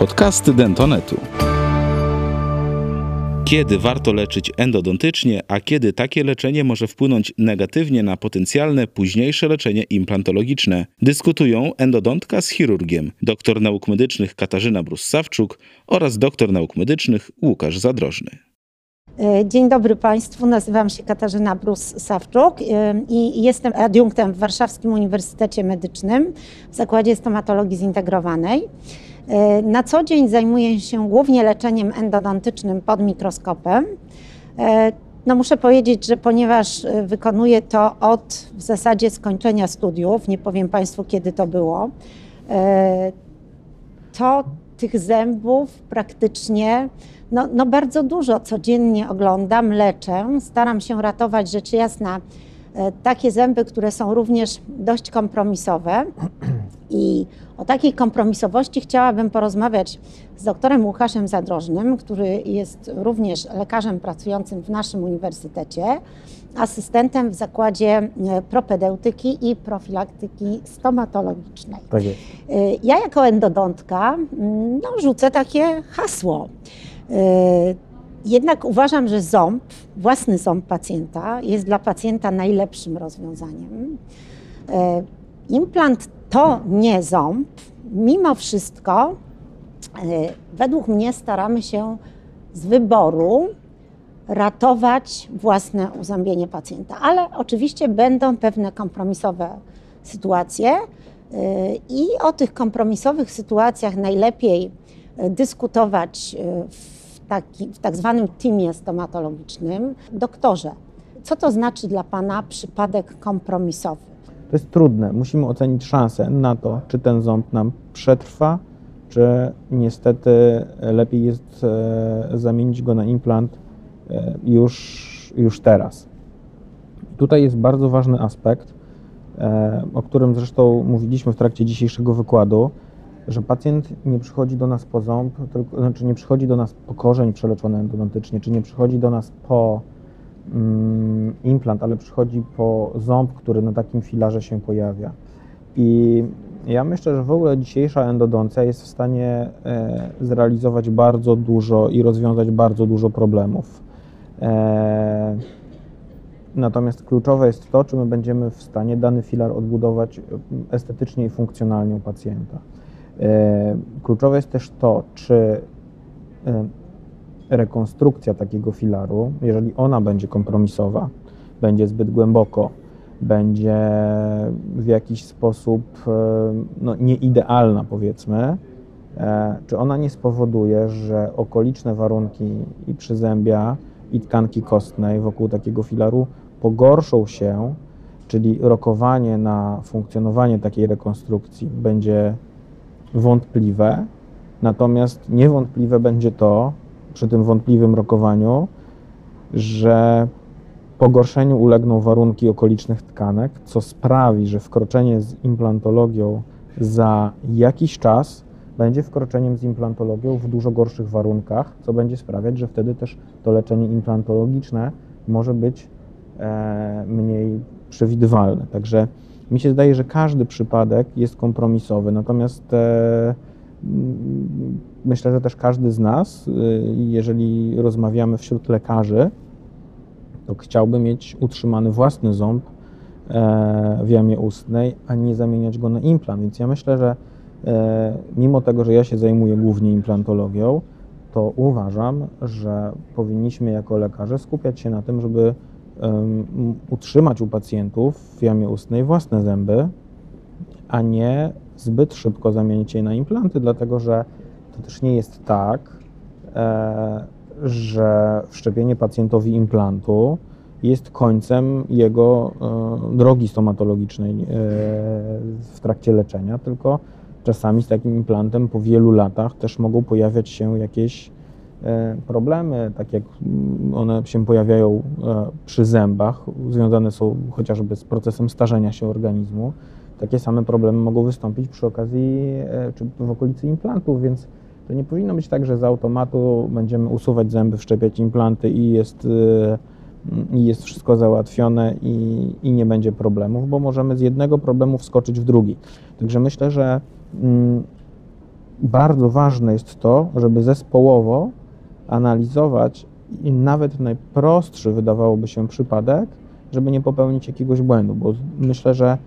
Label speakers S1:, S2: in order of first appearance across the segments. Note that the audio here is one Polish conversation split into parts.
S1: Podcasty Dentonetu. Kiedy warto leczyć endodontycznie, a kiedy takie leczenie może wpłynąć negatywnie na potencjalne późniejsze leczenie implantologiczne, dyskutują endodontka z chirurgiem, doktor nauk medycznych Katarzyna Brus-Sawczuk oraz doktor nauk medycznych Łukasz Zadrożny.
S2: E, Dzień dobry Państwu, nazywam się Katarzyna Brus-Sawczuk e, i jestem adiunktem w Warszawskim Uniwersytecie Medycznym w Zakładzie Stomatologii Zintegrowanej. E, Na co dzień zajmuję się głównie leczeniem endodontycznym pod mikroskopem. E, No muszę powiedzieć, że ponieważ e, wykonuję to od w zasadzie skończenia studiów, nie powiem Państwu kiedy to było, to tych zębów praktycznie no, no bardzo dużo codziennie oglądam, leczę, staram się ratować rzecz jasna takie zęby, które są również dość kompromisowe. I o takiej kompromisowości chciałabym porozmawiać z doktorem Łukaszem Zadrożnym, który jest również lekarzem pracującym w naszym uniwersytecie, asystentem w zakładzie e, propedeutyki i profilaktyki stomatologicznej.
S3: Tak jest.
S2: Y, Ja jako endodontka mm, no, rzucę takie hasło. Y, Jednak uważam, że ząb, własny ząb pacjenta jest dla pacjenta najlepszym rozwiązaniem. Implant to nie ząb. Mimo wszystko, y, według mnie staramy się z wyboru ratować własne uzębienie pacjenta, ale oczywiście będą pewne kompromisowe sytuacje y, i o tych kompromisowych sytuacjach najlepiej y, dyskutować w, taki, w tak zwanym teamie stomatologicznym. Doktorze, co to znaczy dla Pana przypadek kompromisowy?
S3: To jest trudne. Musimy ocenić szansę na to, czy ten ząb nam przetrwa, czy niestety lepiej jest e, zamienić go na implant e, już, już teraz. Tutaj jest bardzo ważny aspekt, e, o którym zresztą mówiliśmy w trakcie dzisiejszego wykładu, że pacjent nie przychodzi do nas po ząb, tylko, znaczy nie przychodzi do nas po korzeń przeleczony endodontycznie, czy nie przychodzi do nas po implant, ale przychodzi po ząb, który na takim filarze się pojawia. I ja myślę, że w ogóle dzisiejsza endodoncja jest w stanie e, zrealizować bardzo dużo i rozwiązać bardzo dużo problemów. E, natomiast kluczowe jest to, czy my będziemy w stanie dany filar odbudować e, estetycznie i funkcjonalnie u pacjenta. Kluczowe jest też to, czy rekonstrukcja takiego filaru, jeżeli ona będzie kompromisowa, będzie zbyt głęboko, będzie w jakiś sposób e, no, nieidealna, powiedzmy, e, czy ona nie spowoduje, że okoliczne warunki i przyzębia, i tkanki kostnej wokół takiego filaru pogorszą się, czyli rokowanie na funkcjonowanie takiej rekonstrukcji będzie wątpliwe, natomiast niewątpliwe będzie to, przy tym wątpliwym rokowaniu, że pogorszeniu ulegną warunki okolicznych tkanek, co sprawi, że wkroczenie z implantologią za jakiś czas będzie wkroczeniem z implantologią w dużo gorszych warunkach, co będzie sprawiać, że wtedy też to leczenie implantologiczne może być e, mniej przewidywalne. Także mi się zdaje, że każdy przypadek jest kompromisowy, natomiast e, myślę, że też każdy z nas, y, jeżeli rozmawiamy wśród lekarzy, to chciałby mieć utrzymany własny ząb e, w jamie ustnej, a nie zamieniać go na implant. Więc ja myślę, że e, mimo tego, że ja się zajmuję głównie implantologią, to uważam, że powinniśmy jako lekarze skupiać się na tym, żeby utrzymać u pacjentów w jamie ustnej własne zęby, a nie zbyt szybko zamienić je na implanty, dlatego że to też nie jest tak, e, że wszczepienie pacjentowi implantu jest końcem jego e, drogi stomatologicznej e, w trakcie leczenia, tylko czasami z takim implantem po wielu latach też mogą pojawiać się jakieś problemy, tak jak mm, one się pojawiają przy zębach, związane są chociażby z procesem starzenia się organizmu. Takie same problemy mogą wystąpić przy okazji e, czy w okolicy implantów, więc to nie powinno być tak, że z automatu będziemy usuwać zęby, wszczepiać implanty i jest, e, i jest wszystko załatwione i, i nie będzie problemów, bo możemy z jednego problemu wskoczyć w drugi. Także myślę, że mm, bardzo ważne jest to, żeby zespołowo analizować i nawet najprostszy wydawałoby się przypadek, żeby nie popełnić jakiegoś błędu, bo myślę, że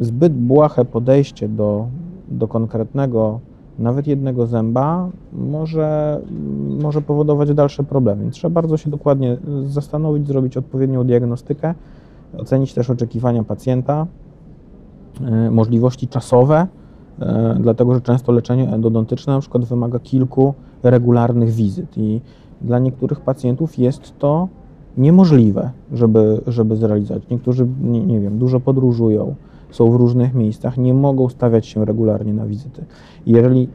S3: zbyt błahe podejście do, do konkretnego, nawet jednego zęba może, może powodować dalsze problemy. Trzeba bardzo się dokładnie zastanowić, zrobić odpowiednią diagnostykę, ocenić też oczekiwania pacjenta, e, możliwości czasowe, e, dlatego że często leczenie endodontyczne na przykład wymaga kilku regularnych wizyt i dla niektórych pacjentów jest to niemożliwe, żeby, żeby zrealizować. Niektórzy, nie, nie wiem, dużo podróżują, są w różnych miejscach, nie mogą stawiać się regularnie na wizyty. Jeżeli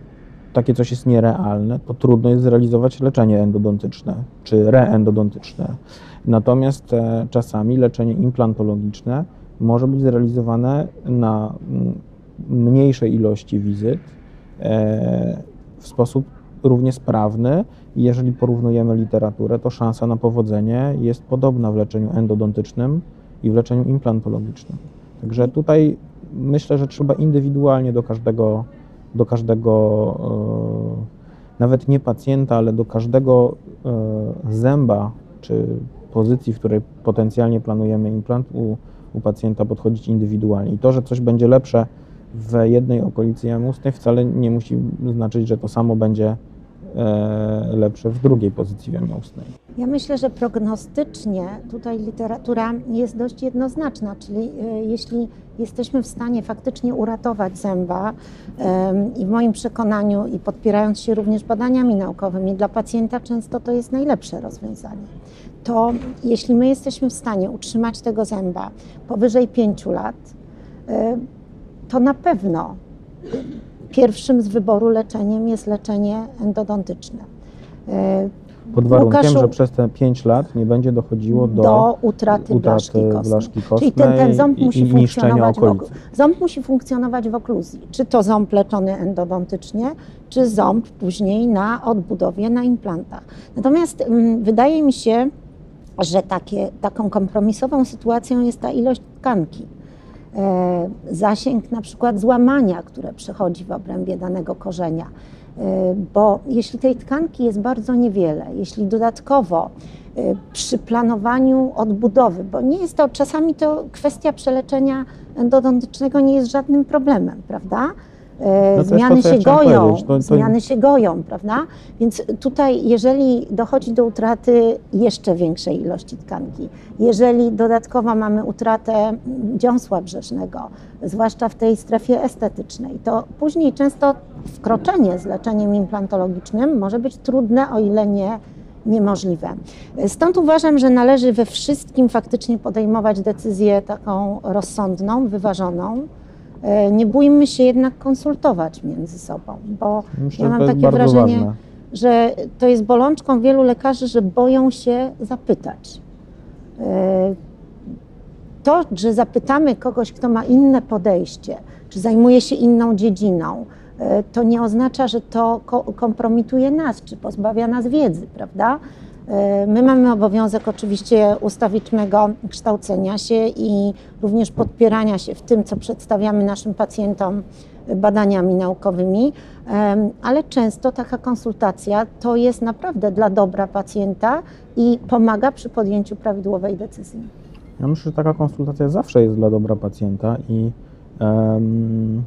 S3: takie coś jest nierealne, to trudno jest zrealizować leczenie endodontyczne czy reendodontyczne. Natomiast e, czasami leczenie implantologiczne może być zrealizowane na mm, mniejszej ilości wizyt e, w sposób równie sprawny. Jeżeli porównujemy literaturę, to szansa na powodzenie jest podobna w leczeniu endodontycznym i w leczeniu implantologicznym. Także tutaj myślę, że trzeba indywidualnie do każdego, do każdego e, nawet nie pacjenta, ale do każdego e, zęba czy pozycji, w której potencjalnie planujemy implant, u, u pacjenta podchodzić indywidualnie. I to, że coś będzie lepsze w jednej okolicy jamy ustnej, wcale nie musi znaczyć, że to samo będzie lepsze w drugiej pozycji w jamie ustnej.
S2: Ja myślę, że prognostycznie tutaj literatura jest dość jednoznaczna, czyli e, jeśli jesteśmy w stanie faktycznie uratować zęba i w moim przekonaniu i podpierając się również badaniami naukowymi, dla pacjenta często to jest najlepsze rozwiązanie. To jeśli my jesteśmy w stanie utrzymać tego zęba powyżej 5 lat, e, to na pewno pierwszym z wyboru leczeniem jest leczenie endodontyczne. E,
S3: Pod warunkiem,
S2: Łukaszu,
S3: że przez te 5 lat nie będzie dochodziło do,
S2: do utraty, blaszki kostnej.
S3: blaszki kostnej
S2: Czyli ten, ten ząb
S3: i,
S2: musi
S3: i
S2: funkcjonować w
S3: okolicy.
S2: Ząb musi funkcjonować w okluzji. Czy to ząb leczony endodontycznie, czy ząb później na odbudowie, na implantach. Natomiast mm, wydaje mi się, że takie, taką kompromisową sytuacją jest ta ilość tkanki. E, zasięg na przykład złamania, które przechodzi w obrębie danego korzenia. E, Bo jeśli tej tkanki jest bardzo niewiele, jeśli dodatkowo e, przy planowaniu odbudowy, bo nie jest to, czasami to kwestia przeleczenia endodontycznego nie jest żadnym problemem, prawda? E,
S3: No to,
S2: Zmiany się goją,
S3: powiedzieć. To- to-
S2: zmiany się goją, prawda? Więc tutaj, jeżeli dochodzi do utraty jeszcze większej ilości tkanki, jeżeli dodatkowo mamy utratę dziąsła brzeżnego, zwłaszcza w tej strefie estetycznej, to później często wkroczenie z leczeniem implantologicznym może być trudne, o ile nie niemożliwe. Stąd uważam, że należy we wszystkim faktycznie podejmować decyzję taką rozsądną, wyważoną. E, Nie bójmy się jednak konsultować między sobą, bo
S3: Myślę,
S2: ja mam takie wrażenie,
S3: ważne.
S2: że to jest bolączką wielu lekarzy, że boją się zapytać. E, To, że zapytamy kogoś, kto ma inne podejście, czy zajmuje się inną dziedziną, e, to nie oznacza, że to ko- kompromituje nas, czy pozbawia nas wiedzy, prawda? E, My mamy obowiązek oczywiście ustawicznego kształcenia się i również podpierania się w tym, co przedstawiamy naszym pacjentom badaniami naukowymi, em, ale często taka konsultacja to jest naprawdę dla dobra pacjenta i pomaga przy podjęciu prawidłowej decyzji.
S3: Ja myślę, że taka konsultacja zawsze jest dla dobra pacjenta i em,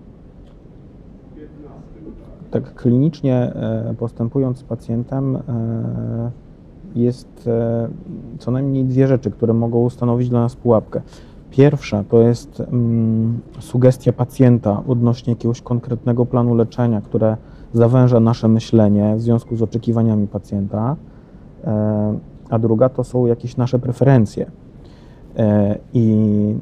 S3: tak klinicznie e, postępując z pacjentem e, jest e, co najmniej dwie rzeczy, które mogą ustanowić dla nas pułapkę. Pierwsza to jest mm, sugestia pacjenta odnośnie jakiegoś konkretnego planu leczenia, które zawęża nasze myślenie w związku z oczekiwaniami pacjenta, e, a druga to są jakieś nasze preferencje. E, I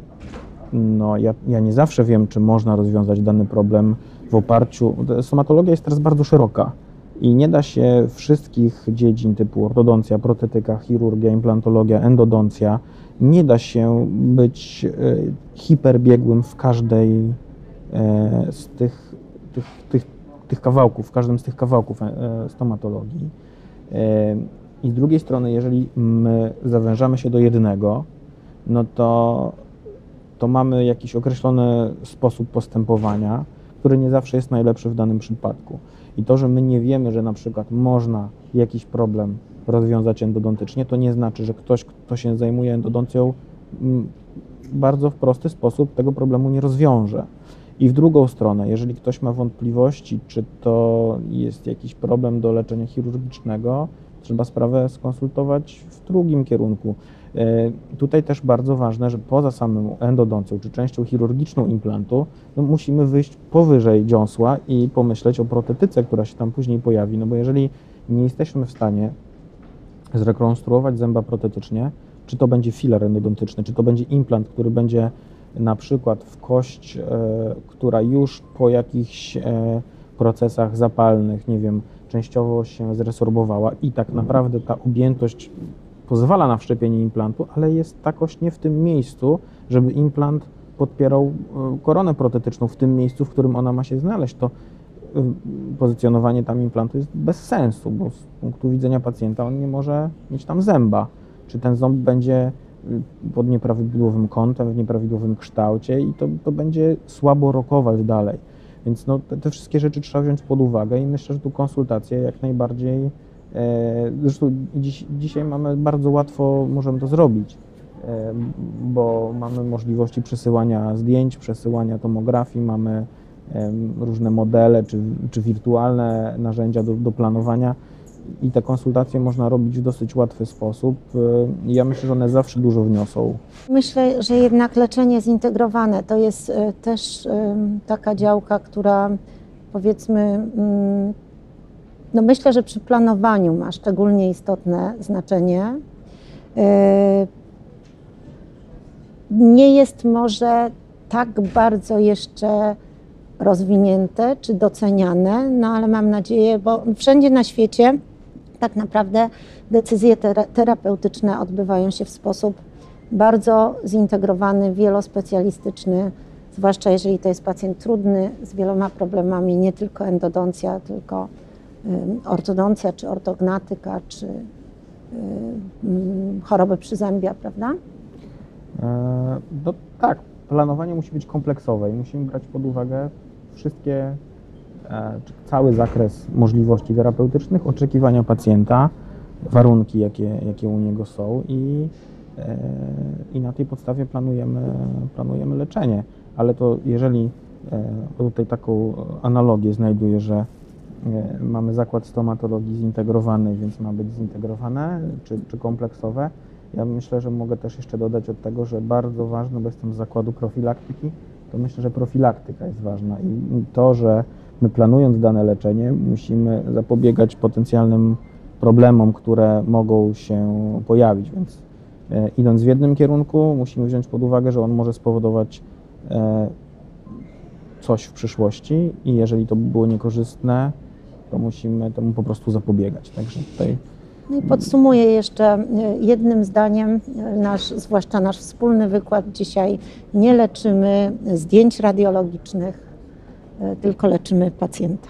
S3: no, ja, ja nie zawsze wiem, czy można rozwiązać dany problem w oparciu. Stomatologia jest teraz bardzo szeroka i nie da się wszystkich dziedzin typu ortodoncja, protetyka, chirurgia, implantologia, endodoncja, nie da się być e, hiperbiegłym w każdej e, z tych, tych, tych, tych kawałków, w każdym z tych kawałków e, stomatologii. I z drugiej strony, jeżeli my zawężamy się do jednego, no to, to mamy jakiś określony sposób postępowania, który nie zawsze jest najlepszy w danym przypadku. I to, że my nie wiemy, że na przykład można jakiś problem rozwiązać endodontycznie, to nie znaczy, że ktoś, kto się zajmuje endodoncją, mm, bardzo w prosty sposób tego problemu nie rozwiąże. I w drugą stronę, jeżeli ktoś ma wątpliwości, czy to jest jakiś problem do leczenia chirurgicznego, trzeba sprawę skonsultować w drugim kierunku. E, Tutaj też bardzo ważne, że poza samą endodoncją czy częścią chirurgiczną implantu, no musimy wyjść powyżej dziąsła i pomyśleć o protetyce, która się tam później pojawi. No bo jeżeli nie jesteśmy w stanie zrekonstruować zęba protetycznie, czy to będzie filar endodontyczny, czy to będzie implant, który będzie na przykład w kość, e, która już po jakichś e, procesach zapalnych, nie wiem, częściowo się zresorbowała i tak naprawdę ta objętość pozwala na wszczepienie implantu, ale jest ta kość nie w tym miejscu, żeby implant podpierał e, koronę protetyczną w tym miejscu, w którym ona ma się znaleźć, to e, pozycjonowanie tam implantu jest bez sensu, bo z punktu widzenia pacjenta on nie może mieć tam zęba. Czy ten ząb będzie y, pod nieprawidłowym kątem, w nieprawidłowym kształcie i to, to będzie słabo rokować dalej. Więc no, te, te wszystkie rzeczy trzeba wziąć pod uwagę i myślę, że tu konsultacje jak najbardziej. E, zresztą dziś, dzisiaj mamy bardzo łatwo, możemy to zrobić, e, bo mamy możliwości przesyłania zdjęć, przesyłania tomografii, mamy różne modele czy, czy wirtualne narzędzia do, do planowania i te konsultacje można robić w dosyć łatwy sposób. E, Ja myślę, że one zawsze dużo wniosą.
S2: Myślę, że jednak leczenie zintegrowane to jest też taka działka, która powiedzmy, mm, no myślę, że przy planowaniu ma szczególnie istotne znaczenie. E, Nie jest może tak bardzo jeszcze rozwinięte czy doceniane, no ale mam nadzieję, bo wszędzie na świecie tak naprawdę decyzje tera- terapeutyczne odbywają się w sposób bardzo zintegrowany, wielospecjalistyczny, zwłaszcza jeżeli to jest pacjent trudny, z wieloma problemami, nie tylko endodoncja, tylko ortodoncja, czy ortognatyka, czy ym, choroby przyzębia, prawda?
S3: E, No tak, planowanie musi być kompleksowe i musimy brać pod uwagę wszystkie, e, cały zakres możliwości terapeutycznych, oczekiwania pacjenta, warunki, jakie, jakie u niego są i, e, i na tej podstawie planujemy, planujemy leczenie. Ale to jeżeli, tutaj taką analogię znajduję, że mamy zakład stomatologii zintegrowany, więc ma być zintegrowane czy, czy kompleksowe, ja myślę, że mogę też jeszcze dodać od tego, że bardzo ważne, bo jestem z zakładu profilaktyki, to myślę, że profilaktyka jest ważna i to, że my planując dane leczenie, musimy zapobiegać potencjalnym problemom, które mogą się pojawić. Więc e, idąc w jednym kierunku, musimy wziąć pod uwagę, że on może spowodować e, coś w przyszłości i jeżeli to by było niekorzystne, to musimy temu po prostu zapobiegać. Także tutaj
S2: No i podsumuję jeszcze e, jednym zdaniem e, nasz, zwłaszcza nasz wspólny wykład dzisiaj. Nie leczymy zdjęć radiologicznych, e, tylko leczymy pacjenta.